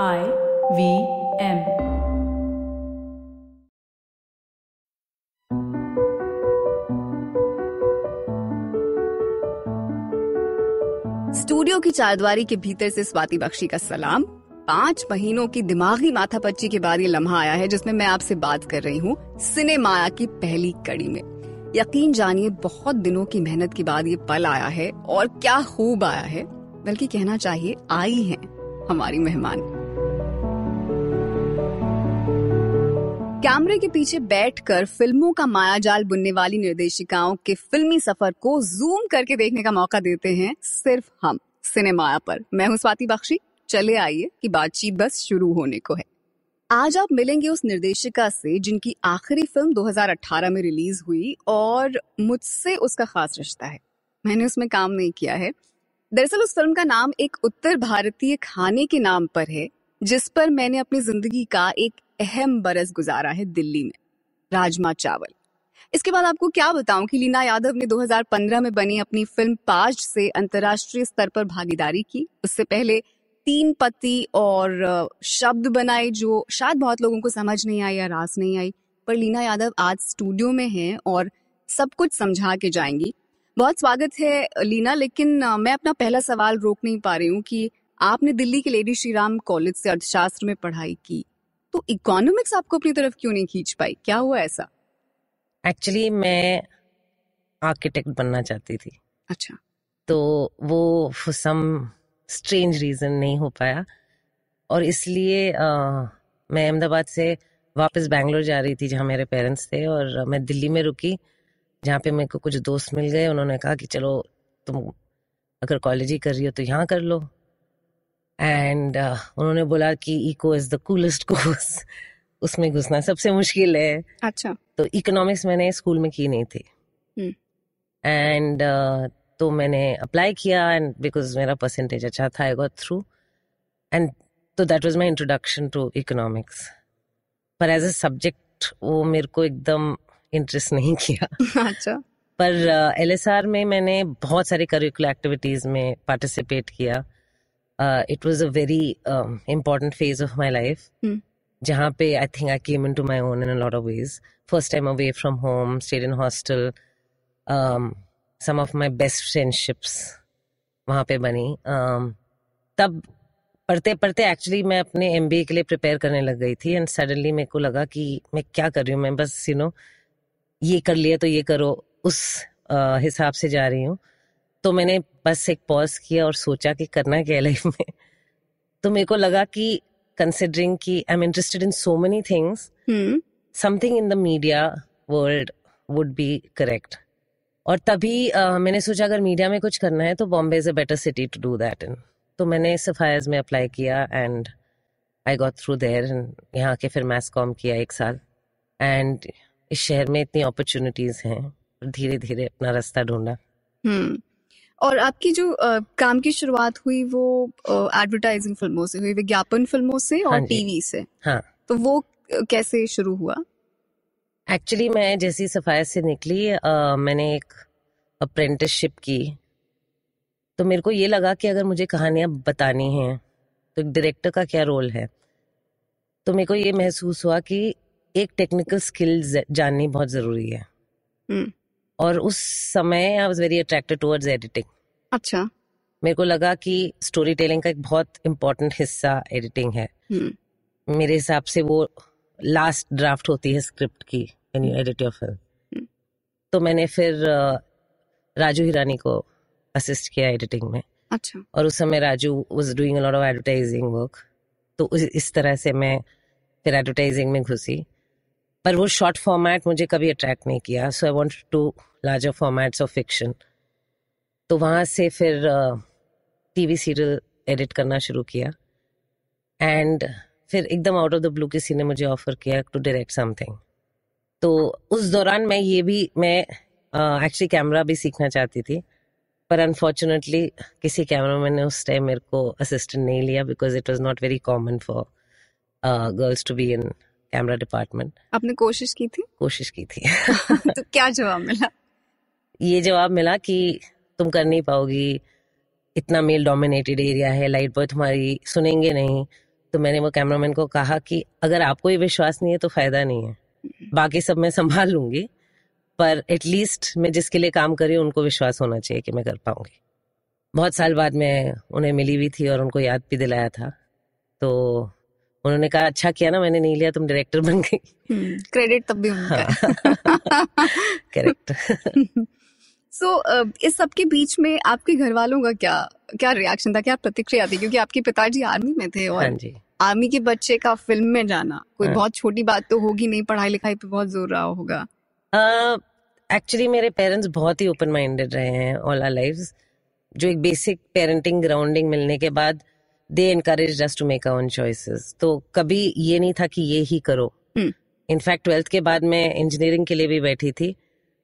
I V M studio की चारद्वारी के भीतर से स्वाति बख्शी का सलाम। पाँच महीनों की दिमागी माथापच्ची के बाद ये लम्हा आया है, जिसमें मैं आपसे बात कर रही हूँ सिनेमाया की पहली कड़ी में। यकीन जानिए, बहुत दिनों की मेहनत के बाद ये पल आया है और क्या खूब आया है। बल्कि कहना चाहिए, आई हैं हमारी मेहमान। कैमरे के पीछे बैठकर फ़िल्मों का मायाजाल बुनने वाली निर्देशिकाओं के फिल्मी सफ़र को जूम करके देखने का मौका देते हैं सिर्फ़ हम सिनेमाया पर। मैं हूँ स्वाति बख्शी। चले आइए कि बातचीत बस शुरू होने को है। आज आप मिलेंगे उस निर्देशिका से जिनकी आखिरी फ़िल्म 2018 में रिलीज़ हुई और मुझसे उसका खास रिश्ता है। मैंने उसमें काम नहीं किया है। दरअसल उस फ़िल्म का नाम एक उत्तर भारतीय खाने के नाम पर है। जिस पर मैंने अपनी ज़िंदगी का एक अहम बरस गुजारा है दिल्ली में, राजमा चावल। इसके बाद आपको क्या बताऊँ कि लीना यादव ने 2015 में बनी अपनी फ़िल्म पाज से अंतर्राष्ट्रीय स्तर पर भागीदारी की। उससे पहले तीन पति और शब्द बनाए जो शायद बहुत लोगों को समझ नहीं आई या रास नहीं आई, पर लीना यादव आज स्टूडियो में हैं और सब कुछ समझा के जाएँगी। बहुत स्वागत है लीना, लेकिन मैं अपना पहला सवाल रोक नहीं पा रही हूँ कि आपने दिल्ली के लेडी श्री राम कॉलेज से अर्थशास्त्र में पढ़ाई की तो इकोनॉमिक्स आपको अपनी तरफ़ क्यों नहीं खींच पाई? क्या हुआ ऐसा? एक्चुअली मैं आर्किटेक्ट बनना चाहती थी। अच्छा। तो वो सम स्ट्रेंज रीजन नहीं हो पाया। और इसलिए आ, मैं अहमदाबाद से वापस बैंगलोर जा रही थी जहाँ मेरे पेरेंट्स थे और मैं दिल्ली में रुकी जहाँ पे मेरे को कुछ दोस्त मिल गए। उन्होंने कहा कि चलो तुम अगर कॉलेज ही कर रही हो तो यहाँ कर लो। एंड uh, उन्होंने बोला कि eco is the coolest course उसमें घुसना सबसे मुश्किल है। अच्छा। तो इकोनॉमिक्स मैंने स्कूल में की नहीं थी। एंड uh, तो मैंने अप्लाई किया एंड बिकॉज़ मेरा परसेंटेज अच्छा था आई गॉट थ्रू एंड तो that was my introduction to economics पर एज अ सब्जेक्ट वो मेरे को एकदम इंटरेस्ट नहीं किया। अच्छा। पर एल uh, में मैंने बहुत सारी करिकुलर एक्टिविटीज़ में पार्टिसिपेट किया। It was a very important phase of my life जहाँ पे I think I came into my own in lot of ways first time away from home stayed in hostel some of my best friendships वहाँ पे बनी। Um, तब पढ़ते पढ़ते actually मैं अपने एम बी ए के लिए प्रिपेयर करने लग गई थी एंड सडनली मेरे को लगा कि मैं क्या कर रही हूँ? मैं बस यू you नो know, ये कर लिया तो ये करो उस uh, हिसाब से जा रही हूँ। तो मैंने बस एक पॉज किया और सोचा कि करना क्या है लाइफ में। तो मेरे को लगा कि कंसिडरिंग कि I am interested in so many things something in the media world would be correct और तभी uh, मैंने सोचा अगर मीडिया में कुछ करना है तो Bombay is a better city to do that in तो मैंने सफायर्स में अप्लाई किया and I got through there यहाँ के फिर मैस कॉम किया एक साल। एंड इस शहर में इतनी अपॉर्चुनिटीज़ हैं धीरे धीरे अपना रास्ता ढूंढा। हम्म। और आपकी जो आ, काम की शुरुआत हुई वो एडवर्टाइजिंग फ़िल्मों से हुई विज्ञापन फ़िल्मों से और हाँ टीवी से। हाँ। तो वो कैसे शुरू हुआ? एक्चुअली मैं जैसी सफाया से निकली आ, मैंने एक अप्रेंटिसशिप की। तो मेरे को ये लगा कि अगर मुझे कहानियाँ बतानी हैं तो एक डायरेक्टर का क्या रोल है? तो मेरे को ये महसूस हुआ कि एक टेक्निकल स्किल्स जाननी बहुत ज़रूरी है। और उस समय I was very attracted towards editing अच्छा। मेरे को लगा कि स्टोरी टेलिंग का एक बहुत इम्पोर्टेंट हिस्सा एडिटिंग है। मेरे हिसाब से वो लास्ट ड्राफ्ट होती है स्क्रिप्ट की when you edit your film तो मैंने फिर राजू हिरानी को असिस्ट किया एडिटिंग में। अच्छा। और उस समय Raju was doing a lot of advertising work तो इस तरह से मैं फिर एडवर्टाइजिंग में घुसी। पर वो शॉर्ट फॉर्मेट मुझे कभी अट्रैक्ट नहीं किया। So I want to larger formats of fiction तो वहाँ से फिर टीवी सीरियल एडिट करना शुरू किया। एंड फिर एकदम आउट ऑफ़ द ब्लू किसी ने मुझे ऑफ़र किया टू डायरेक्ट समथिंग तो उस दौरान मैं ये भी मैं एक्चुअली uh, कैमरा भी सीखना चाहती थी। पर अनफॉर्चुनेटली किसी कैमरामैन ने उस टाइम मेरे को असिस्टेंट नहीं लिया because it was not very common for girls to be in camera department आपने कोशिश की थी? कोशिश की थी। तो क्या जवाब मिला? ये जवाब मिला कि तुम कर नहीं पाओगी। इतना मेल डोमिनेटेड एरिया है लाइट बॉय तुम्हारी सुनेंगे नहीं। तो मैंने वो कैमरामैन को कहा कि अगर आपको ये विश्वास नहीं है तो फ़ायदा नहीं है। बाकी सब मैं संभाल लूँगी पर एटलीस्ट मैं जिसके लिए काम करी उनको विश्वास होना चाहिए कि मैं कर पाऊँगी। बहुत साल बाद मैं उन्हें मिली हुई थी और उनको याद भी दिलाया था। तो उन्होंने कहा अच्छा किया ना मैंने नहीं लिया तुम डायरेक्टर बन गई। क्रेडिट हम्म, तब भी करेक्ट सो so, uh, इस सब के बीच में आपके घर वालों का क्या क्या रिएक्शन था? क्या प्रतिक्रिया थी? क्योंकि आपके पिताजी आर्मी में थे और हाँ आर्मी के बच्चे का फ़िल्म में जाना कोई हाँ. बहुत छोटी बात तो होगी नहीं पढ़ाई लिखाई पे बहुत ज़ोर रहा होगा। एक्चुअली uh, मेरे पेरेंट्स बहुत ही ओपन माइंडेड रहे हैं ऑल आर लाइफ जो एक बेसिक पेरेंटिंग ग्राउंडिंग मिलने के बाद they encourage just to make own choices तो कभी ये नहीं था कि ये ही करो। इनफैक्ट हम्म। ट्वेल्थ के बाद मैं इंजीनियरिंग के लिए भी बैठी थी।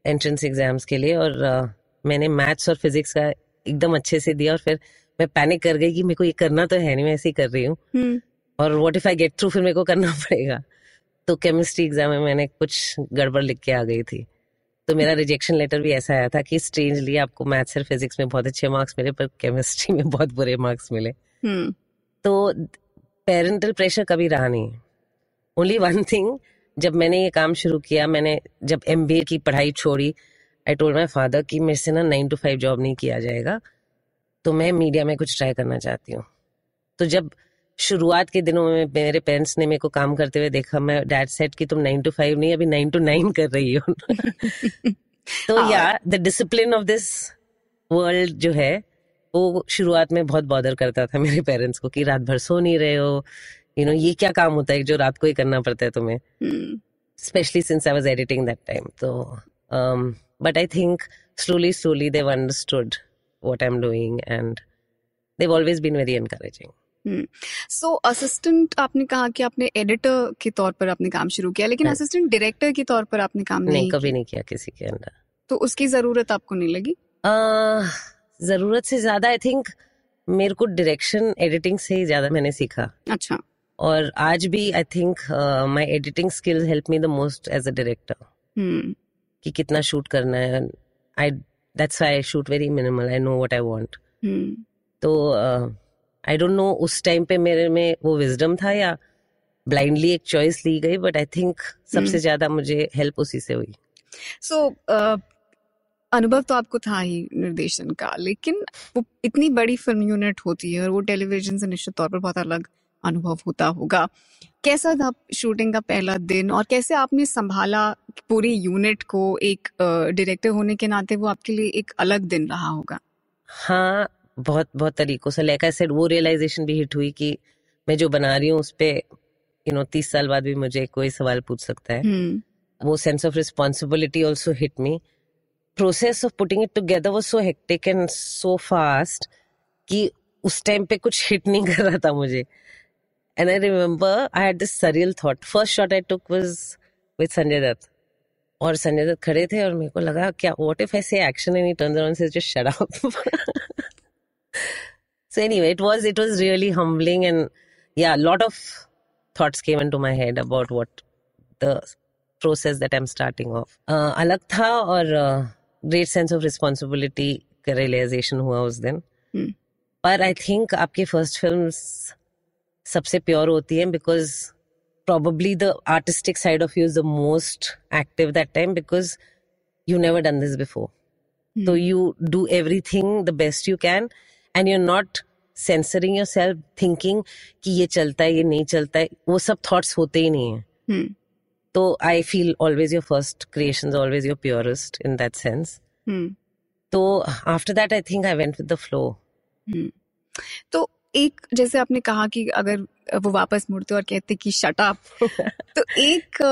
एंट्रेंस एग्ज़ाम्स के लिए और uh, मैंने मैथ्स और फिजिक्स का एकदम अच्छे से दिया और फिर मैं पैनिक कर गई कि मेरे को ये करना तो है नहीं मैं ऐसे ही कर रही हूँ। हम्म। और what if I get through फिर मेरे को करना पड़ेगा। तो केमिस्ट्री एग्ज़ाम में मैंने कुछ गड़बड़ लिख के आ गई थी। तो मेरा रिजेक्शन लेटर भी ऐसा आया था कि स्ट्रेंजली आपको मैथ्स और फिजिक्स में बहुत अच्छे मार्क्स मिले पर केमिस्ट्री में बहुत बुरे मार्क्स मिले। हम्म। तो पेरेंटल प्रेशर कभी रहा नहीं। ओनली वन थिंग जब मैंने ये काम शुरू किया मैंने जब एम की पढ़ाई छोड़ी आई टोल्ड माई फादर कि मेरे से ना नाइन टू फाइव जॉब नहीं किया जाएगा तो मैं मीडिया में कुछ ट्राई करना चाहती हूँ। तो जब शुरुआत के दिनों में मेरे पेरेंट्स ने मेरे को काम करते हुए देखा मैं डैड सेट कि तुम नाइन टू फाइव नहीं अभी नाइन टू नाइन कर रही हो। तो या the discipline of this world जो है वो शुरुआत में बहुत बॉदर करता था मेरे पेरेंट्स को कि रात भर सो नहीं रहे हो यू नो ये क्या काम होता है जो रात को ही करना पड़ता है तुम्हें? Specially since I was editing that time तो but I think slowly slowly they've understood what I am doing and they've always been very encouraging so hmm. Assistant आपने कहा कि आपने एडिटर के तौर पर आपने काम शुरू किया लेकिन असिस्टेंट हाँ। डायरेक्टर के तौर पर आपने काम नहीं, नहीं कभी नहीं किया किसी के अंदर। तो उसकी ज़रूरत आपको नहीं लगी? ज़रूरत से ज़्यादा आई थिंक मेरे को डायरेक्शन एडिटिंग से ही ज़्यादा मैंने सीखा। अच्छा। और आज भी I think my editing skills help me the most as a director कि कितना शूट करना है। I that's why I shoot very minimal I know what I want तो आई डोंट नो उस टाइम पे मेरे में वो विजडम था या ब्लाइंडली एक चॉइस ली गई बट आई थिंक सबसे हम्म। ज़्यादा मुझे हेल्प उसी से हुई। सो so, uh, अनुभव तो आपको था ही निर्देशन का लेकिन वो इतनी बड़ी फ़िल्म यूनिट होती है और वो टेलीविज़न से निश्चित तौर पर बहुत अलग अनुभव होता होगा। कैसा था शूटिंग का पहला दिन और कैसे आपने संभाला पूरी यूनिट को? एक डायरेक्टर होने के नाते वो आपके लिए एक अलग दिन रहा होगा। हाँ बहुत बहुत तरीकों से। आई सेड वो रियलाइजेशन भी हिट हुई कि मैं जो बना रही हूँ उस पर यू नो तीस साल बाद भी मुझे कोई सवाल पूछ सकता है। hmm. वो sense of responsibility also hit me process of putting it together was so hectic and so fast कि उस टाइम पे कुछ हिट नहीं कर रहा था मुझे। And I remember I had this surreal thought first shot I took was with Sanjay Dutt और संजय दत्त खड़े थे और मेरे को लगा क्या what if I say action and he turns around say just shut up so anyway it was it was really humbling and yeah a lot of thoughts came into my head about what the process that i'm starting off uh, alag tha or uh, great sense of responsibility का realization हुआ उस दिन hmm. पर I think आपकी first film सबसे pure होती है because probably the artistic side of you is the most active that time because you never done this before तो you do everything the best you can and you are not censoring yourself thinking कि ये चलता है ये नहीं चलता है वो सब थॉट्स होते ही नहीं है। hmm. तो I feel always your first creation always your purest in that sense तो after that I think I went with the flow तो एक जैसे आपने कहा कि अगर वो वापस मुड़ते और कहते कि शट अप तो एक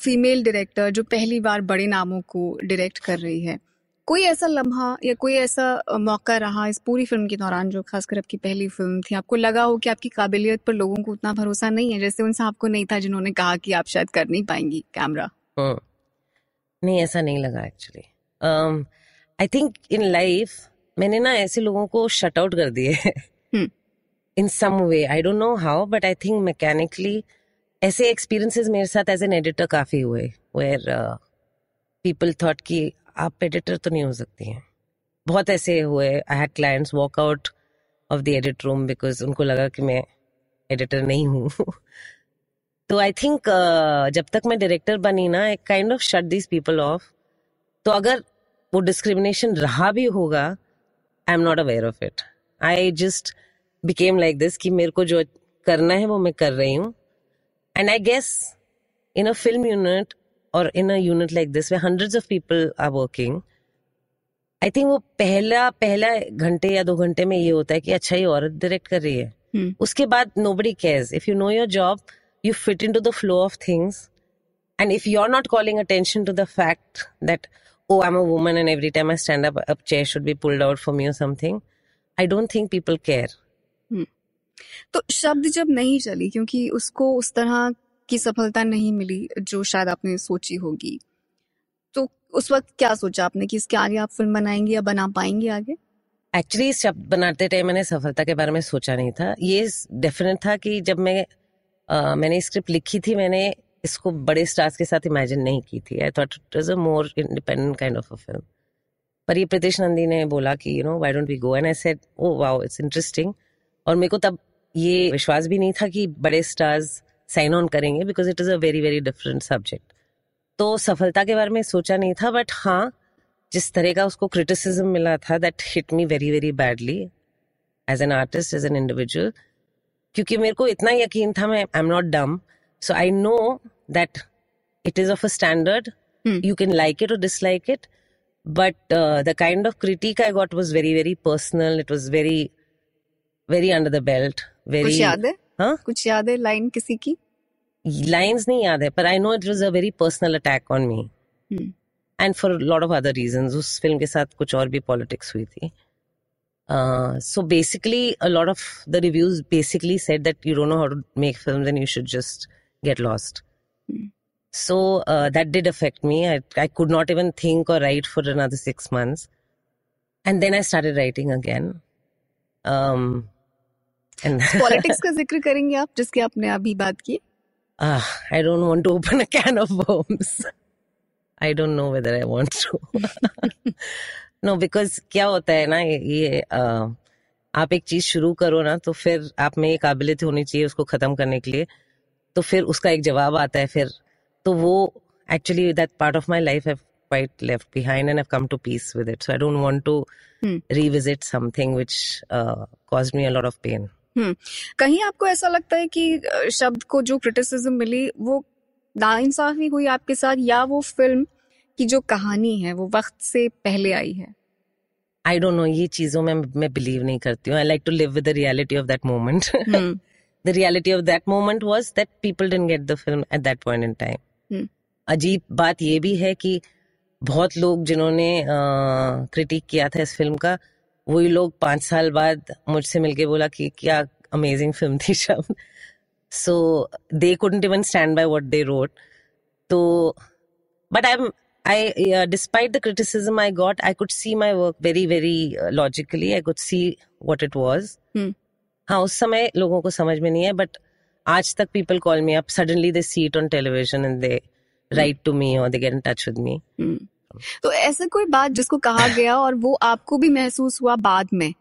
फीमेल डायरेक्टर जो पहली बार बड़े नामों को डायरेक्ट कर रही है कोई ऐसा लम्हा या कोई ऐसा मौका रहा इस पूरी फ़िल्म के दौरान जो खासकर आपकी पहली फ़िल्म थी? आपको लगा हो कि आपकी काबिलियत पर लोगों को उतना भरोसा नहीं है जैसे उन साहब को नहीं था जिन्होंने कहा कि आप शायद कर नहीं पाएँगी कैमरा। नहीं ऐसा नहीं लगा actually I think in life मैंने ना ऐसे लोगों को शट आउट कर दिए in some way I don't know how but I think mechanically ऐसे एक्सपीरियंसेस मेरे साथ एज एन एडिटर काफ़ी हुए वेयर पीपल थॉट कि आप एडिटर तो नहीं हो सकती हैं। बहुत ऐसे हुए। I had clients walk out of the edit room because उनको लगा कि मैं एडिटर नहीं हूँ। तो आई थिंक जब तक मैं डायरेक्टर बनी ना I kind of shut this people off तो अगर वो डिस्क्रिमिनेशन रहा भी होगा I am not aware of it I just became like this कि मेरे को जो करना है वो मैं कर रही हूँ। And I guess in a film unit और in a unit like this way hundred of people are working I think वो पहला पहला घंटे या दो घंटे में ये होता है कि अच्छा ये औरत डायरेक्ट कर रही है। हम्म। उसके बाद nobody cares if you know your job you fit into the flow of things and if you are not calling attention to the fact that oh I am a woman and every time I stand up should be pulled out for me something I don't think people care तो शब्द जब नहीं चली क्योंकि उसको उस तरह की सफलता नहीं मिली जो शायद आपने सोची होगी तो उस वक्त क्या सोचा आपने कि इसके आगे आप फ़िल्म बनाएँगे या बना पाएँगे आगे? एक्चुअली शब्द बनाते टाइम मैंने सफलता के बारे में सोचा नहीं था। ये डेफिनेट था कि जब मैं uh, मैंने स्क्रिप्ट लिखी थी मैंने इसको बड़े स्टार्स के साथ इमेजिन नहीं की थी। I thought it is a more independent kind of a film पर ये प्रीतिश नंदी ने बोला कि you know why don't we go and I said oh wow it's interesting और मेरे को तब ये विश्वास भी नहीं था कि बड़े स्टार्स साइन ऑन करेंगे because it is a very very different subject तो सफलता के बारे में सोचा नहीं था बट हाँ जिस तरह का उसको क्रिटिसिज्म मिला था that hit me very very badly as an artist as an individual क्योंकि मेरे को इतना यकीन था मैं I am not dumb so I know that it is of a standard you can like it और dislike it but the kind of critic I got was very very personal it was very very under the the कुछ याद है हाँ कुछ याद है line किसी की लाइंस नहीं याद है पर I know it was a very personal attack on me. And for lot of other reasons उस फ़िल्म के साथ कुछ और भी पॉलिटिक्स हुई थी so basically a lot of the reviews basically said that you don't know how to make film then you should just get lost Hmm. So uh, that did affect me. I, I could not even think or write for another six months. And then I started writing again. Um, and politics का ज़िक्र करेंगे आप जिसके आपने अभी बात की। I don't want to open a can of worms I don't know whether I want to know because क्या होता है ना ये uh, आप एक चीज़ शुरू करो ना तो फिर आप में ये काबिलियत होनी चाहिए उसको खत्म करने के लिए। तो फिर उसका एक जवाब आता है फिर। तो वो actually that part of my life quite left behind and come to peace with it so I don't want to revisit something which cause me a lot of pain hmm कहीं आपको ऐसा लगता है कि शब्द को जो क्रिटिसिज्म मिली वो नाइंसाफी हुई आपके साथ या वो फ़िल्म की जो कहानी है वो वक्त से पहले आई है I don't know ये चीज़ों में मैं बिलीव नहीं करती हूँ I like to live with the reality of that moment the reality of that moment was that people didn't get the film at that point in time. Hmm. अजीब बात ये भी है कि बहुत लोग जिन्होंने क्रिटिक किया था इस फ़िल्म का वही लोग पाँच साल बाद मुझसे मिलके बोला कि क्या अमेजिंग फ़िल्म थी शब्द so they couldn't even stand by what they wrote तो but I I, uh, despite the criticism I got, I could see my work very, very uh, logically. I could see what it was. Hmm. हाँ उस समय लोगों को समझ में नहीं है बट आज तक people call me up suddenly they see it on television and they write to me और they get in touch with me. तो ऐसा कोई बात जिसको कहा गया और वो आपको भी महसूस हुआ बाद में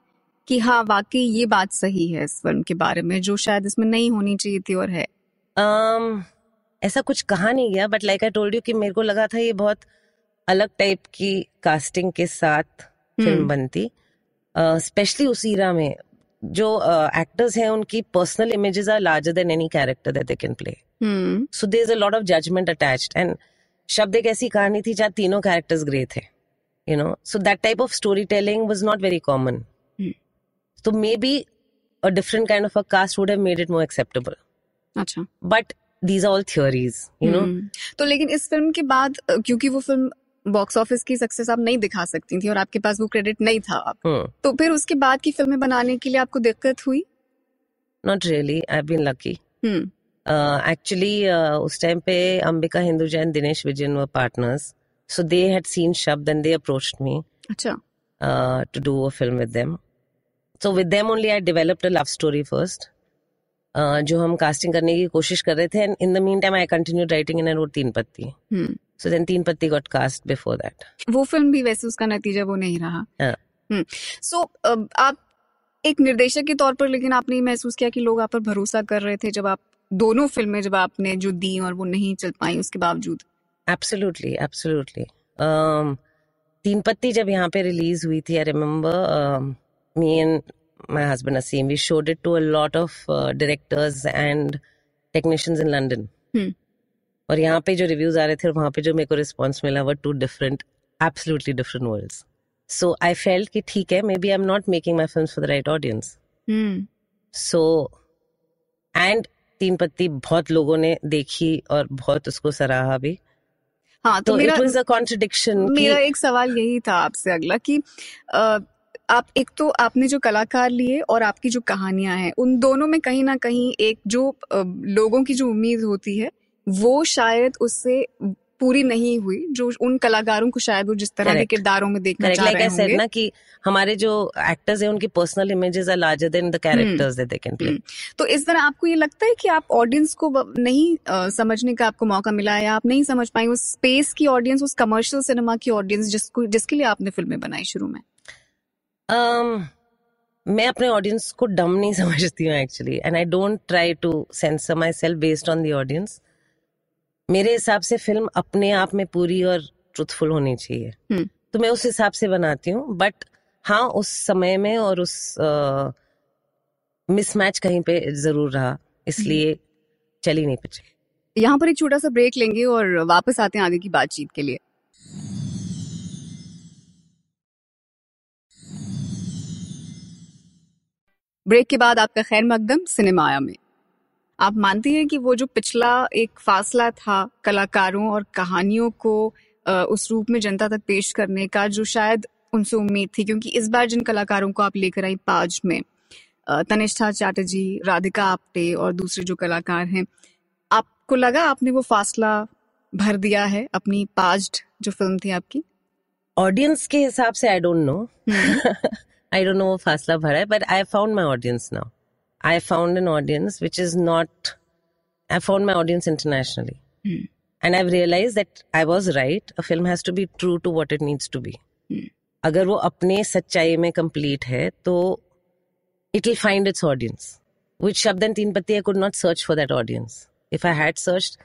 कि हाँ वाकई ये बात सही है इस फ़िल्म के बारे में जो शायद इसमें नहीं होनी चाहिए थी और है? um, ऐसा कुछ कहा नहीं गया but like I told you कि मेरे को लगा था ये बहुत अलग टाइप की कास्टिंग के साथ फ़िल्म हम्म। बनती। स्पेशली उस ईरा में जो एक्टर्स uh, हैं उनकी personal images are larger than any character that they can play so there is a lot of judgement attached and Shabd एक ऐसी कहानी थी जहाँ तीनों कैरेक्टर्स ग्रे थे you know so that type of story telling was not very common. तो may be a different kind of a cast would have made it more acceptable अच्छा but these all theories you know? Hmm. तो लेकिन इस film के बाद क्योंकि वो film box office की सक्सेस आप नहीं दिखा सकती थी और आपके पास वो क्रेडिट नहीं था आप hmm. तो फिर उसके बाद की फ़िल्में बनाने के लिए आपको दिक्कत हुई? Not really I been lucky. Hmm uh, uh, उस टाइम पे Ambika Hinduja and Dinesh Vijayan were partners. So they had seen shabd and they approached me अच्छा। uh, to do a film with them. So with them only i developed a love story first uh, जो हम casting करने की कोशिश कर रहे थे and in the meantime I continue writing in road Teen Patti. Hmm. So then Teen Patti got cast before that वो film भी वैसे उसका नतीजा वो नहीं रहा। हाँ। हम्म। सो आप एक निर्देशक के तौर पर लेकिन आपने महसूस किया कि लोग आप पर भरोसा कर रहे थे जब आप दोनों फ़िल्में जब आपने जो दी और वो नहीं चल पाई उसके बावजूद। एब्सोल्युटली एब्सोल्युटली तीन पत्ती जब यहाँ पे रिलीज़ हुई थी I remember me and my husband Aseem we showed it to a lot of directors and technicians in London और यहाँ पे जो रिव्यूज़ आ रहे थे और वहाँ पे जो मेरे को रिस्पॉन्स मिला वो two different absolutely different worlds so I felt कि ठीक है may be I am not making my film for the right audience so and Teen Patti बहुत लोगों ने देखी और बहुत उसको सराहा भी। हाँ तो, तो मेरा इट कॉन्ट्रडिक्शन मेरा एक सवाल यही था आपसे अगला कि आ, आप एक तो आपने जो कलाकार लिए और आपकी जो कहानियाँ हैं उन दोनों में कहीं ना कहीं एक जो लोगों की जो उम्मीद होती है वो शायद उससे पूरी नहीं हुई जो उन कलाकारों को शायद वो जिस तरह के किरदारों में देखना चाह like रहे होंगे। ना कि हमारे जो एक्टर्स हैं उनकी personal images are larger than the characters that they can play तो इस तरह आपको ये लगता है कि आप ऑडियंस को नहीं समझने का आपको मौका मिला है आप नहीं समझ पाए उस स्पेस की ऑडियंस उस कमर्शियल सिनेमा की ऑडियंस जिसको जिसके लिए आपने फ़िल्में बनाई शुरू में? Um, मैं अपने ऑडियंस को डम नहीं समझती हूँ actually and I don't try to censor myself based on the audience मेरे हिसाब से फ़िल्म अपने आप में पूरी और ट्रुथफुल होनी चाहिए हम्म। तो मैं उस हिसाब से बनाती हूँ बट हाँ उस समय में और उस मिसमैच कहीं पे ज़रूर रहा इसलिए हम्म। चली नहीं पिछले यहाँ पर एक छोटा सा ब्रेक लेंगे और वापस आते हैं आगे की बातचीत के लिए ब्रेक के बाद आपका खैर मकदम सिनेमाया में आप मानती हैं कि वो जो पिछला एक फासला था कलाकारों और कहानियों को उस रूप में जनता तक पेश करने का जो शायद उनसे उम्मीद थी? क्योंकि इस बार जिन कलाकारों को आप लेकर आई पाज में तनिष्ठा चैटर्जी राधिका आप्टे और दूसरे जो कलाकार हैं आपको लगा आपने वो फासला भर दिया है अपनी पाज्ड जो फ़िल्म थी आपकी? ऑडियंस के हिसाब से I don't know I don't know वो फासला भरा है but I found my audience now I found an audience which is not, I found my audience internationally. Mm. And I've realized that I was right. A film has to be true to what it needs to be. Mm. अगर वो अपने सच्चाई में complete है तो it will find its audience. With Shabdan Teen Patti, I could not search for that audience. If I had searched,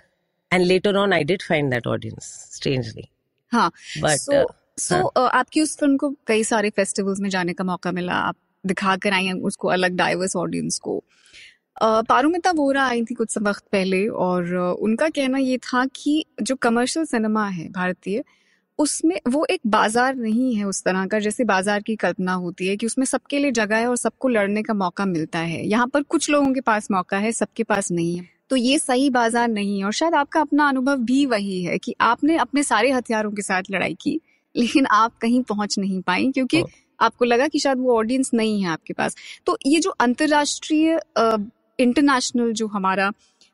and later on, I did find that audience, strangely. हाँ, but so, uh, so हाँ. uh, आपकी उस film को कई सारे festivals में जाने का मौका मिला आप दिखा कर आई हैं उसको अलग डाइवर्स ऑडियंस को। पारुमिता वोरा आई थी कुछ वक्त पहले और उनका कहना ये था कि जो कमर्शियल सिनेमा है भारतीय, उसमें वो एक बाज़ार नहीं है उस तरह का, जैसे बाज़ार की कल्पना होती है कि उसमें सबके लिए जगह है और सबको लड़ने का मौका मिलता है। यहाँ पर कुछ लोगों के पास मौका है, सबके पास नहीं है। तो ये सही बाज़ार नहीं है और शायद आपका अपना अनुभव भी वही है कि आपने अपने सारे हथियारों के साथ लड़ाई की, लेकिन आप कहीं पहुँच नहीं पाई क्योंकि हाँ। आपको लगा कि शायद वो ऑडियंस नहीं है आपके पास। तो ये जो अंतरराष्ट्रीय इंटरनेशनल जो हमारा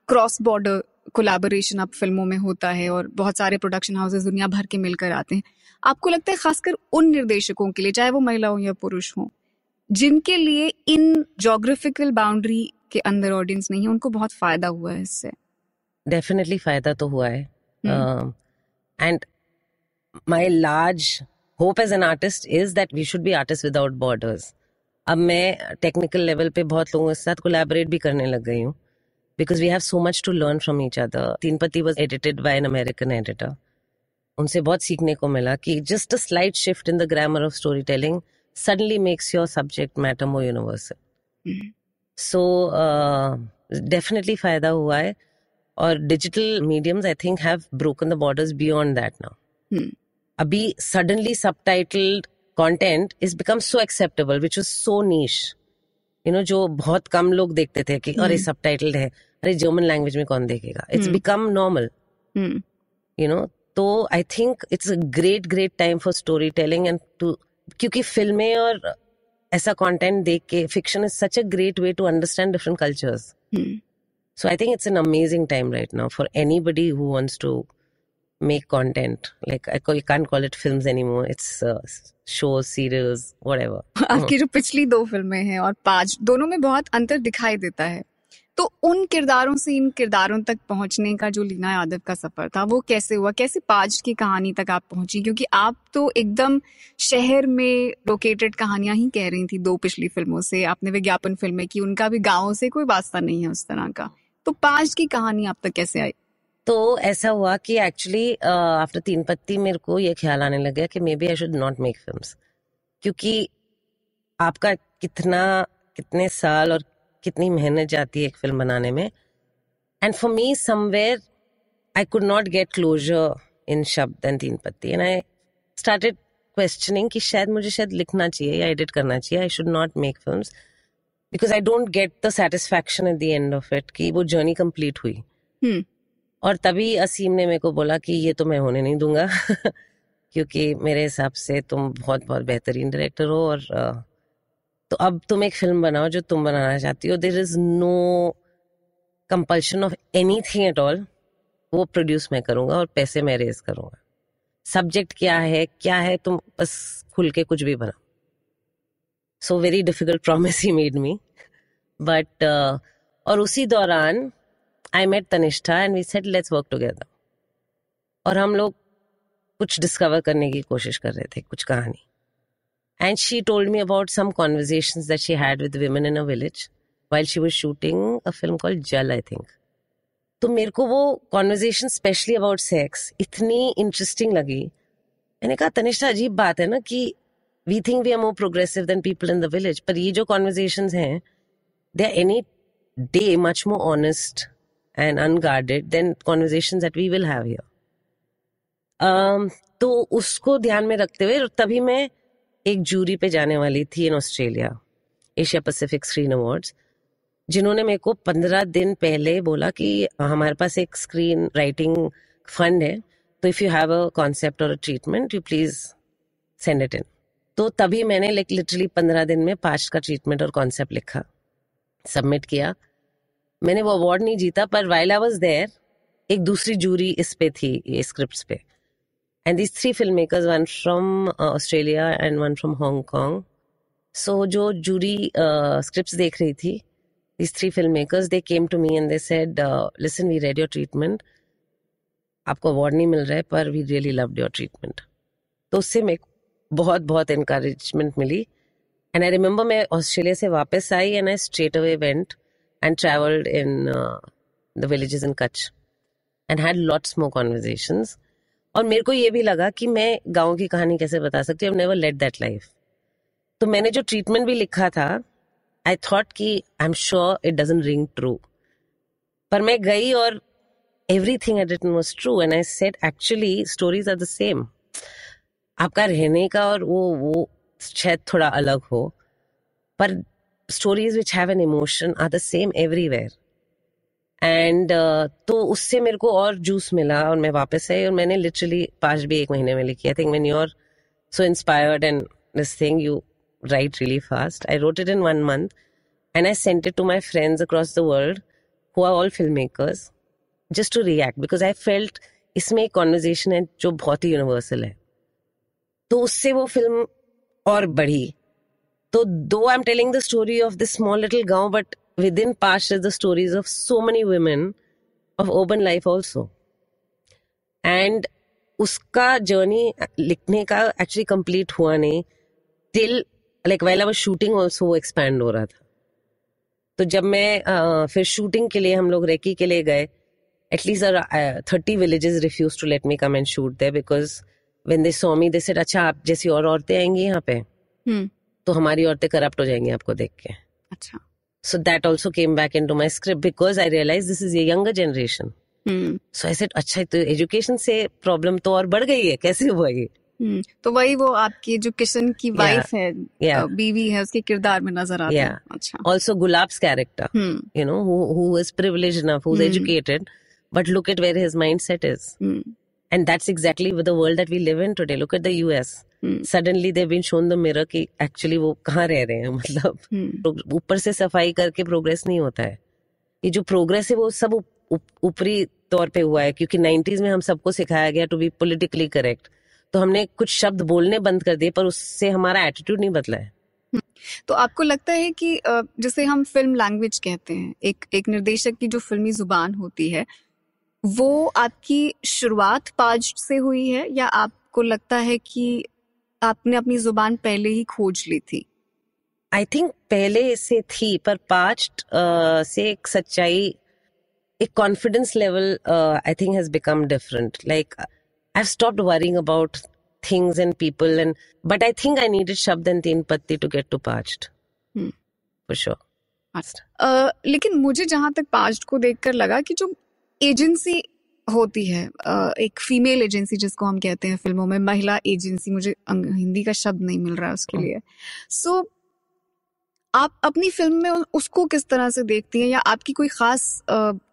क्रॉस बॉर्डर कोलैबोरेशन अब फ़िल्मों में होता है और बहुत सारे प्रोडक्शन हाउसेस दुनिया भर के मिलकर आते हैं आपको लगता है खासकर उन निर्देशकों के लिए चाहे वो महिला हो या पुरुष हो जिनके लिए इन जोग्राफिकल बाउंड्री के अंदर ऑडियंस नहीं है उनको बहुत फ़ायदा हुआ है इससे? डेफिनेटली फ़ायदा तो हुआ है। And my large hope as an artist is that we should be artist without borders अब मैं टेक्निकल लेवल पे बहुत लोगों के साथ कोलैबोरेट भी करने लग गई हूँ because we have so much to learn from each other Teen Patti was edited by an American editor उनसे बहुत सीखने को मिला कि just a slight shift in the grammar of story telling suddenly makes your subject matter more universal so definitely फ़ायदा हुआ है, और digital mediums I think have broken the borders beyond that now अभी suddenly subtitled content is become so acceptable which is so niche you know जो बहुत कम लोग देखते थे कि अरे सबटाइटल्ड है। अरे जर्मन लैंग्वेज में कौन देखेगा? It's become normal you know तो I think it's a great great time for story telling and too क्योंकि फ़िल्में और ऐसा कंटेंट देख के fiction is such a great way to understand different cultures so I think it's an amazing time right now for anybody who wants to make content. Like I call, can't call it films anymore. It's uh, shows, serials, whatever. आपकी जो पिछली दो फ़िल्में हैं और पाँच दोनों में बहुत अंतर दिखाई देता है तो उन किरदारों से इन किरदारों तक पहुँचने का जो लीना यादव का सफ़र था वो कैसे हुआ कैसे पाज की कहानी तक आप पहुँची क्योंकि आप तो एकदम शहर में लोकेटेड कहानियाँ ही कह रही थी दो पिछली फ़िल्मों से आपने विज्ञापन फ़िल्में की उनका भी गाँव से कोई वास्ता नहीं है उस तरह का तो पाज की कहानी आप तक कैसे आई तो ऐसा हुआ कि एक्चुअली आफ्टर तीन पत्ती मेरे को ये ख्याल आने लग गया कि may be I should not make film क्योंकि आपका कितना, कितने साल और कितनी मेहनत जाती है एक फ़िल्म बनाने में। And for me somewhere I could not get closer in Shabd and Teen पत्ती. एंड आई स्टार्टेड क्वेश्चनिंग कि शायद मुझे शायद लिखना चाहिए या एडिट करना चाहिए. I should not make film because I don't get the satisfaction at the end of it कि वो जर्नी कंप्लीट हुई। Hmm. और तभी असीम ने मेरे को बोला कि ये तो मैं होने नहीं दूँगा, क्योंकि मेरे हिसाब से तुम बहुत बहुत बेहतरीन डायरेक्टर हो और तो अब तुम एक फ़िल्म बनाओ जो तुम बनाना चाहती हो। There is no compulsion of anything at all वो प्रोड्यूस मैं करूँगा और पैसे मैं रेज करूँगा। सब्जेक्ट क्या है? क्या है? तुम बस खुल के कुछ भी बनाओ। So very difficult promise he made me but और उसी दौरान I met Tanishtha and we said let's work together और हम लोग कुछ डिस्कवर करने की कोशिश कर रहे थे कुछ कहानी। And she told me about some conversation that she had with women in a village while she was shooting a film called Jal, I think. तो मेरे को वो कॉन्वर्जेशन स्पेशली अबाउट सेक्स इतनी इंटरेस्टिंग लगी। मैंने कहा तनिष्ठा अजीब बात है ना कि we think we are more progressive than people in the village पर ये जो कॉन्वर्जेशन हैं they are any day much more honest and unguarded than conversation that we will have तो उसको ध्यान में रखते हुए, तभी मैं एक जूरी पे जाने वाली थी in Australia Asia Pacific screen awards जिन्होंने मेरे को पंद्रह दिन पहले बोला कि हमारे पास एक स्क्रीन राइटिंग फंड है तो if you have a concept और a treatment you please send it in तो तभी मैंने लाइक लिटरली पंद्रह दिन में पाँच का ट्रीटमेंट और कॉन्सेप्ट लिखा सबमिट किया। मैंने वो अवार्ड नहीं जीता, पर वाइल आई वॉज़ देयर एक दूसरी जूरी इस पे थी, ये स्क्रिप्ट पे। And this three film makers one from Australia and one from Hong सो जो जूरी स्क्रिप्ट uh, देख रही थी this three film makers they came to me and they said listen we read your treatment आपको award नहीं मिल रहा है, पर we really love your treatment तो उससे मैं बहुत बहुत इनक्रेजमेंट मिली। एंड आई रिमेंबर मैं ऑस्ट्रेलिया से वापस आई and I straight away went and travelled in the villages in Kutch and had lots more conversations और मेरे को ये भी लगा कि मैं गाँव की कहानी कैसे बता सकती हूँ? नेवर लेट दैट लाइफ तो मैंने जो ट्रीटमेंट भी लिखा था आई थॉट कि I am sure it doesn't ring true पर मैं गई और everything at written was true and I said actually stories are the same आपका रहने का और वो वो, शायद थोड़ा अलग हो। पर stories which have an emotion are the same everywhere and तो उससे मेरे को और जूस मिला और मैं वापस आई और मैंने लिटरली पाँच भी एक महीने में लिखी। I think when you are so inspired and this thing you write really fast I wrote it in one month and I sent it to my friends across the world who are all film makers just to react because I felt इसमें एक conversation है जो बहुत ही universal है। तो उससे वो film और बढ़ी। तो though I am telling the story of this small little गाँव but within past is the stories of so many women of urban life also. And उसका जर्नी लिखने का एक्चुअली कंप्लीट हुआ नहीं till like well I shooting also वो expand हो रहा था। तो जब मैं फिर शूटिंग के लिए हम लोग रेकी के लिए गए at least thirty villages refuse to let me come and shoot they because when they saw they अच्छा आप जैसी और औरतें आएँगी यहाँ पे। hmm. तो हमारी औरतें करप्ट हो जाएँगी आपको देख के। अच्छा। So that also came back into my script because I realise this is younger generation so ऐसे अच्छा तो एजुकेशन से प्रॉब्लम तो और बढ़ गई है कैसे हुआ ये? हम्म। तो वही वो आपकी एजुकेशन की वाइफ है बीवी है उसके किरदार में नज़र आ रहा है also Gulab's character you know who is privilege enough who is educated but look at where his mindset is and that's exactly with world that we live in today look at the US suddenly they've been shown the mirror कि actually वो कहाँ रह रहे हैं मतलब hmm. ऊपर से सफ़ाई करके प्रोग्रेस नहीं होता है। ये जो प्रोग्रेस है वो सब ऊपरी तौर पे हुआ है क्योंकि नाइन्टीज में हम सबको सिखाया गया टू बी पोलिटिकली करेक्ट तो हमने कुछ शब्द बोलने बंद कर दिए पर उससे हमारा एटीट्यूड नहीं बदला है। तो आपको लगता है कि जैसे हम फ़िल्म लैंग्वेज कहते हैं एक एक निर्देशक की जो फिल्मी ज़ुबान होती है वो आपकी शुरुआत पाज से हुई है या आपको लगता है कि आपने अपनी ज़ुबान पहले ही खोज ली थी आई थिंक पहले से थी पर पाँच से एक सच्चाई एक confidence level I think has become different like I have stopped worrying about things and people and but I think I and Teen Patti to get to Parched. Hmm. For sure. Uh, लेकिन मुझे जहाँ तक past को देखकर लगा कि जो agency होती है। एक फीमेल एजेंसी जिसको हम कहते हैं फ़िल्मों में महिला एजेंसी मुझे हिंदी का शब्द नहीं मिल रहा है। उसके लिए। सो so, आप अपनी फ़िल्म में उसको किस तरह से देखती हैं या आपकी कोई खास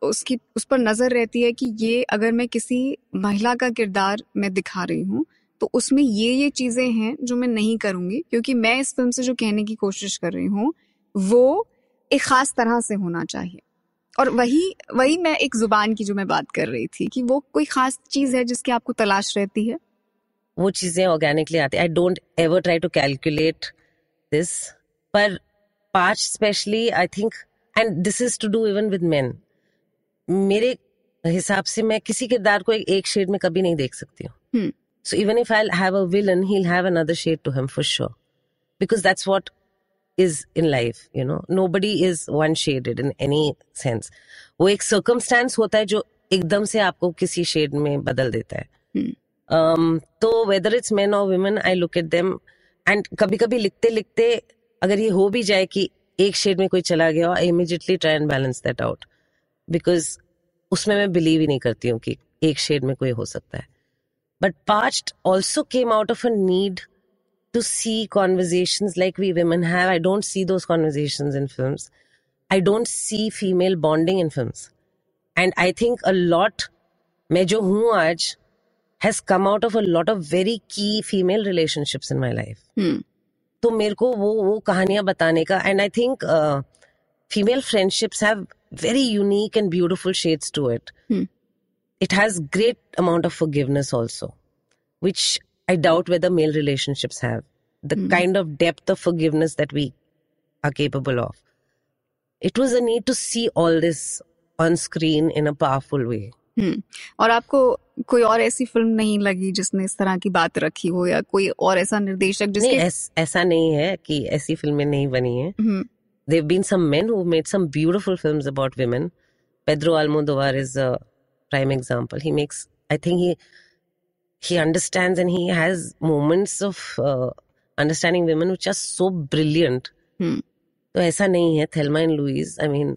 उसकी उस पर नज़र रहती है कि ये अगर मैं किसी महिला का किरदार मैं दिखा रही हूँ तो उसमें ये ये चीज़ें हैं जो मैं नहीं करूँगी क्योंकि मैं इस फ़िल्म से जो कहने की कोशिश कर रही हूँ वो एक खास तरह से होना चाहिए। और वही वही मैं एक ज़ुबान की जो मैं बात कर रही थी कि वो कोई खास चीज़ है जिसकी आपको तलाश रहती है वो चीज़ें ऑर्गेनिकली आती I don't ever try to calculate this पर पाँच specially I think and this is to do even with men मेरे हिसाब से मैं किसी किरदार को एक शेड में कभी नहीं देख सकती हूँ. So even if I'll have a villain, he'll have another shade to him for sure. Because that's what is in life, you know. Nobody is one shaded in any sense. वो एक circumstance होता है जो एकदम से आपको किसी shade में बदल देता है hmm. um, तो वेदर इट्स मैन और women I look at them and कभी कभी लिखते लिखते अगर ये हो भी जाए कि एक शेड में कोई चला गया I immediately try and balance that out because उसमें मैं बिलीव ही नहीं करती हूँ कि एक शेड में कोई हो सकता है But Parched also came out of a need to see conversations like we women have. I don't see those conversations in films. I don't see female bonding in films. And I think a lot, मैं जो हूँ आज, has come out of a lot of very key female relationships in my life. Hmm. तो मेरे को वो वो कहानियां बताने का and I think female friendships have very unique and beautiful shades to it it has great amount of forgiveness also which i doubt whether male relationships have the mm. kind of depth of forgiveness that we are capable of it was a need to see all this on screen in a powerful way hmm. और आपको कोई और ऐसी film नहीं लगी जिसने इस तरह की बात रखी हो या कोई और ऐसा निर्देशक जिसके नहीं ऐस, ऐसा नहीं है कि ऐसी फिल्में नहीं बनी हैं hmm. There have been some men who made some beautiful films about women. Pedro Almodovar is a prime example. He makes, I think he he understands and he has moments of uh, understanding women which are so brilliant. Hmm. तो ऐसा नहीं है Thelma and Louise I mean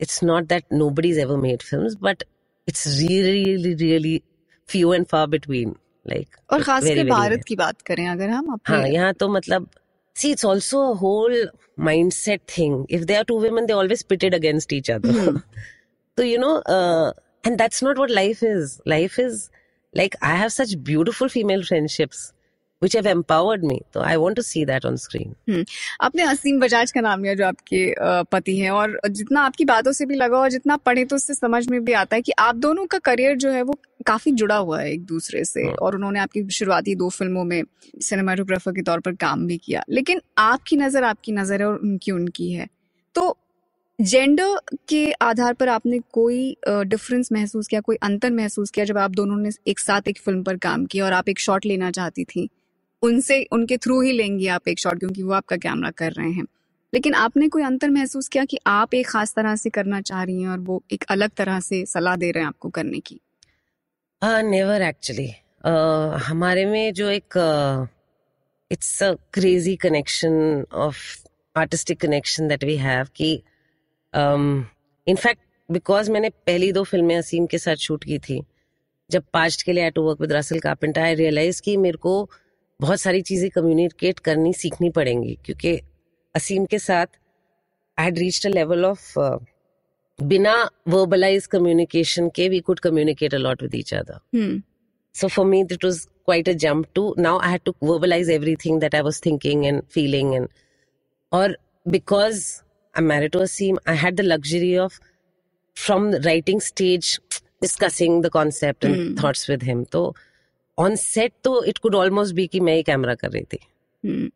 it's not that nobody is ever made films but it's really really few and far between like और खास कर भारत की बात करें अगर हम अपने हाँ यहाँ तो मतलब see it's also a whole mindset thing if there are two women they always pitted against each other hmm. so you know uh, And that's not what life is. Life is like I have such beautiful female friendships which have empowered me. So I want to see that on screen. Hmm. आपने असीम बजाज का नाम लिया जो आपके पति हैं और जितना आपकी बातों से भी लगा और जितना पढ़े तो उससे समझ में भी आता है कि आप दोनों का करियर जो है वो काफ़ी जुड़ा हुआ है एक दूसरे से hmm. और उन्होंने आपकी शुरुआती दो फ़िल्मों में सिनेमाटोग्राफर के तौर पर काम भी किया लेकिन आपकी नज़र आपकी नज़र है और उनकी उनकी है तो जेंडर के आधार पर आपने कोई डिफरेंस महसूस किया कोई अंतर महसूस किया जब आप दोनों ने एक साथ एक फ़िल्म पर काम किया और आप एक शॉट लेना चाहती थी? उनसे उनके थ्रू ही लेंगी आप एक शॉट क्योंकि वो आपका कैमरा कर रहे हैं। लेकिन आपने कोई अंतर महसूस किया कि आप एक खास तरह से करना चाह रही हैं और वो एक अलग तरह से सलाह दे रहे हैं आपको करने की? नेवर uh, एक्चुअली uh, हमारे में जो एक it's a crazy connection of artistic connection that we have कि इनफैक्ट um, बिकॉज़ मैंने पहली दो फ़िल्में असीम के साथ शूट की थी जब पास्ट के लिए I to work with Russell Carpenter I realise कि मेरे को बहुत सारी चीज़ें कम्युनिकेट करनी सीखनी पड़ेंगी क्योंकि असीम के साथ I had reached a level of बिना वर्बलाइज कम्युनिकेशन के we could communicate a lot with each other so for me that was quite a jump to now I had to verbalise everything that I was thinking and feeling and और because I'm married to Asim, I had the luxury of from the writing stage discussing the concept and mm. thoughts with him. So on set, तो it could almost be कि मैं ही camera कर रही थी. Hmm.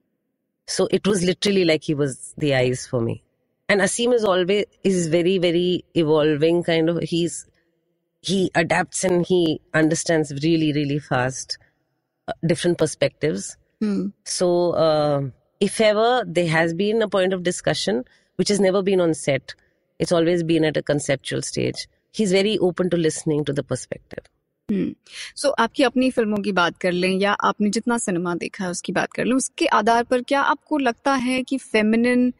So it was literally like he was the eyes for me. And Asim is always is very very evolving kind of. He's he adapts and he understands really really fast uh, different perspectives. So uh, if ever there has been a point of discussion which has never been on set, it's always been at a conceptual stage. He's very open to listening to the perspective. Hmm so आपकी अपनी फ़िल्मों की बात कर लें या आपने जितना सिनेमा देखा है उसकी बात कर लें उसके आधार पर क्या आपको लगता है कि फेमिनिन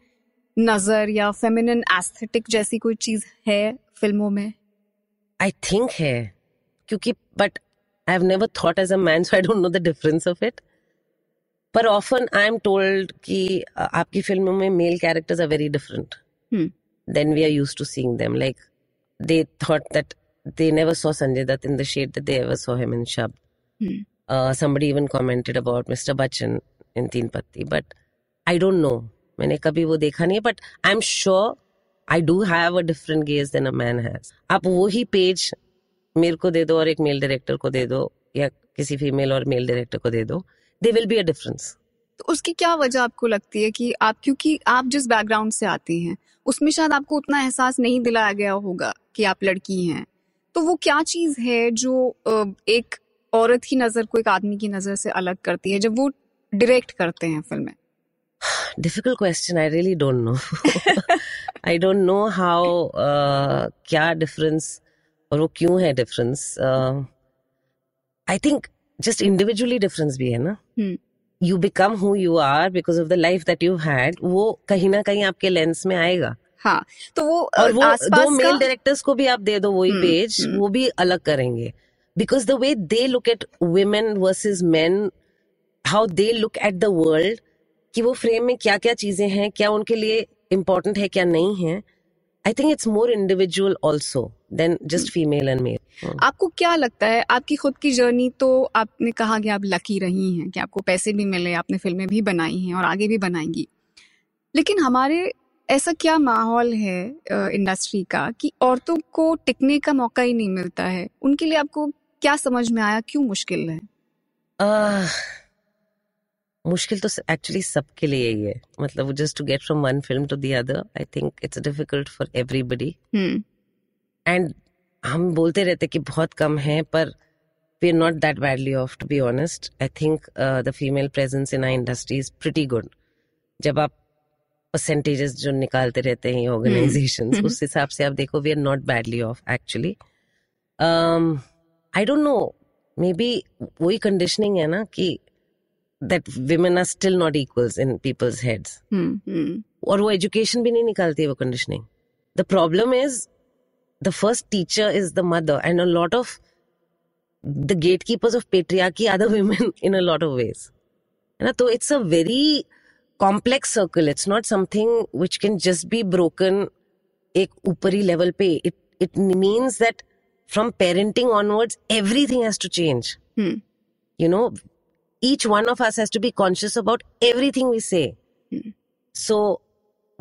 नज़र या फेमिनिन एस्थेटिक जैसी कोई चीज़ है फ़िल्मों में आई थिंक है क्योंकि but I have never thought as a man so I don't know the difference of it पर ऑफन आई एम टोल्ड कि आपकी फ़िल्मों में male characters are very different. Then we are use to seeing them like they thought that they never saw Sanjay Dutt in the shade that they ever saw him in Shab. Uh, somebody even commented about Mr. Bachchan in Teen Patti, but I don't know. मैंने कभी वो देखा नहीं है but I am sure I do have a different gaze than a man has आप वो ही page मेरे को दे दो और एक मेल डायरेक्टर को दे दो या किसी फीमेल और मेल डायरेक्टर को दे दो there will be a difference तो उसकी क्या वजह आपको लगती है कि आप क्योंकि आप जिस बैकग्राउंड से आती हैं उसमें शायद आपको उतना एहसास नहीं दिलाया गया होगा कि आप लड़की हैं। तो वो क्या चीज़ है जो एक औरत की नज़र को एक आदमी की नज़र से अलग करती है जब वो डायरेक्ट करते हैं फ़िल्में? Difficult question I really don't know I don't know how क्या डिफरेंस और वो क्यों है difference I think just individually difference भी है ना? You become who you are because of the life that you had वो कहीं ना कहीं आपके लेंस में आएगा। हाँ तो वो और वो दो मेल डायरेक्टर्स को भी आप दे दो वही पेज हम्म। वो भी अलग करेंगे। Because the way they look at women versus men how they look at the world कि वो फ्रेम में क्या क्या चीज़ें हैं क्या उनके लिए इम्पोर्टेंट है क्या नहीं है I think it's more individual also than just female and male आपको क्या लगता है आपकी खुद की जर्नी तो आपने कहा कि आप लकी रही हैं कि आपको पैसे भी मिले आपने फ़िल्में भी बनाई हैं और आगे भी बनाएँगी। लेकिन हमारे ऐसा क्या माहौल है इंडस्ट्री का कि औरतों को टिकने का मौका ही नहीं मिलता है? उनके लिए आपको क्या समझ में आया क्यों मुश्किल है? आह, मुश्किल तो एक्चुअली सबके लिए ही है। मतलब just to get from one film to the other I think it's difficult for everybody hmm and हम बोलते रहते कि बहुत कम है पर we are not that badly off to be honest I think the female presence in I industry is pretty good जब आप परसेंटेजेस जो निकालते रहते हैं ऑर्गेनाइजेशन हम्म। उस हिसाब से आप देखो we are not badly off actually I don't know maybe वही कंडीशनिंग है ना कि that women are still not equals in people's heads और वो एजुकेशन भी नहीं निकालती है वो conditioning the problem is the first teacher is the mother. And a lot of the gatekeepers of patriarchy are the women in a lot of ways. So it's a very complex circle. It's not something which can just be broken ek upari level pe. It it means that from parenting onwards everything has to change. Hmm. you know each one of us has to be conscious about everything we say. Hmm. so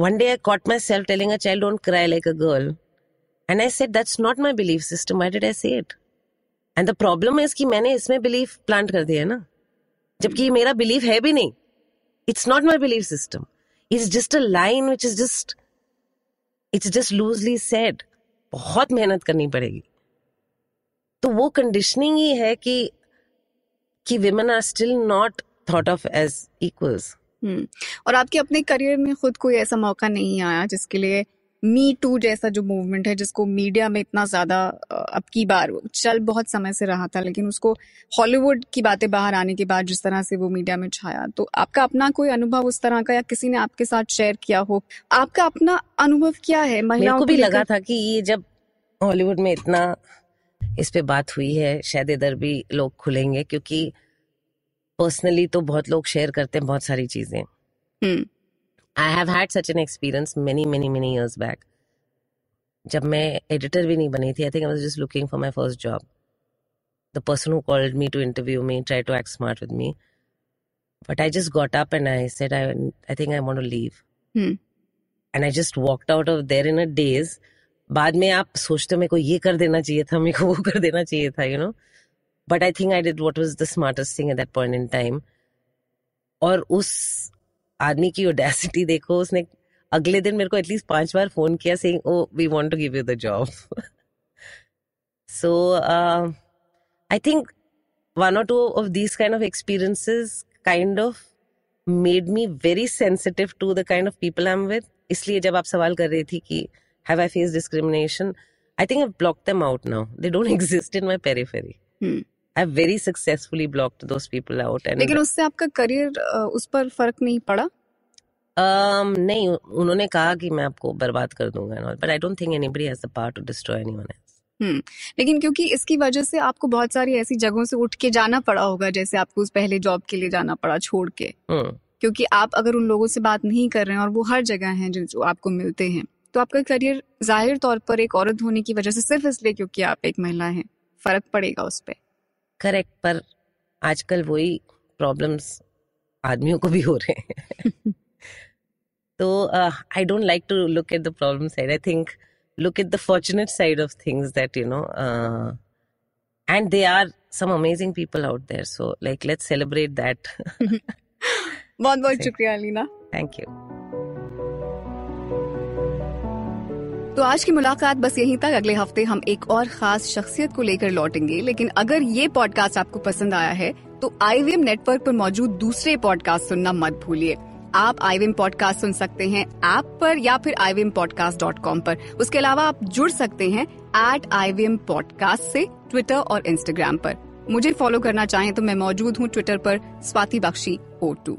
one day i caught myself telling a child don't cry like a girl. And i said that's not my belief system why did i say it and the problem is कि मैंने इसमें belief plant कर दिया है ना जबकि मेरा belief है भी नहीं it's not my belief system it's just a line which is just it's just loosely said बहुत मेहनत करनी पड़ेगी तो वो कंडीशनिंग ही है कि कि are still not thought of as equals. हम्म और आपके अपने करियर में खुद कोई ऐसा मौका नहीं आया जिसके लिए मी टू जैसा जो मूवमेंट है जिसको मीडिया में इतना ज़्यादा अब की बार चल बहुत समय से रहा था लेकिन उसको हॉलीवुड की बातें बाहर आने के बाद जिस तरह से वो मीडिया में छाया तो आपका अपना कोई अनुभव उस तरह का या किसी ने आपके साथ शेयर किया हो? आपका अपना अनुभव क्या है? महिलाओं को भी लगा था कि ये जब हॉलीवुड में इतना इस पे बात हुई है शायद इधर भी लोग खुलेंगे क्योंकि पर्सनली तो बहुत लोग शेयर करते हैं बहुत सारी चीज़ें। हम्म। I have had such an experience many many many years back जब मैं एडिटर भी नहीं बनी थी I think I was just looking for my first job the person who called me to interview me try to act smart with me but I just got up and I said I I think I want to leave hmm and I just walked out of there in a days बाद में आप सोचते हो मेरे को ये कर देना चाहिए था मेरे को वो कर देना चाहिए था you know but I think I did what was the smartest thing at that point in time और उस आदमी की ओडेसिटी देखो, उसने अगले दिन मेरे को एटलीस्ट पाँच बार फ़ोन किया saying oh we want to give you the job so I think one और two of this kind of experiences kind of made me very sensitive to the kind of people I am with इसलिए जब आप सवाल कर रही थी कि have I face discrimination I think I block them out now they don't exist in my periphery I've very successfully blocked those people out. And लेकिन उससे आपका करियर उस पर फ़र्क नहीं पड़ा? um, नहीं उन्होंने कहा कि मैं आपको बर्बाद कर दूँगा but I don't think anybody has the power to destroy anyone else hmm लेकिन क्योंकि इसकी वजह से आपको बहुत सारी ऐसी जगहों से उठ के जाना पड़ा होगा जैसे आपको उस पहले जॉब के लिए जाना पड़ा छोड़ के। हम्म। क्योंकि आप अगर उन लोगों से बात नहीं कर रहे हैं और वो हर जगह हैं जो आपको मिलते हैं तो आपका करियर ज़ाहिर तौर पर एक औरत होने की वजह से सिर्फ़ इसलिए क्योंकि आप एक महिला हैं फ़र्क पड़ेगा उस पर करेक्ट पर आजकल वही प्रॉब्लम्स आदमियों को भी हो रहे हैं। तो I don't like to look at the problem side I think look at the fortunate side of things that you know and there are some amazing people out there so like let's celebrate that बहुत बहुत शुक्रिया Leena. Thank you तो आज की मुलाकात बस यहीं तक। अगले हफ़्ते हम एक और खास शख्सियत को लेकर लौटेंगे, लेकिन अगर ये पॉडकास्ट आपको पसंद आया है तो आईवीएम नेटवर्क पर मौजूद दूसरे पॉडकास्ट सुनना मत भूलिए। आप आईवीएम पॉडकास्ट सुन सकते हैं ऐप पर या फिर आई पॉडकास्ट डॉट कॉम पर। उसके अलावा आप जुड़ सकते हैं एट आई पॉडकास्ट से ट्विटर और इंस्टाग्राम पर। मुझे फॉलो करना चाहें तो मैं मौजूद हूँ ट्विटर पर, स्वाति बख्शी ओ टू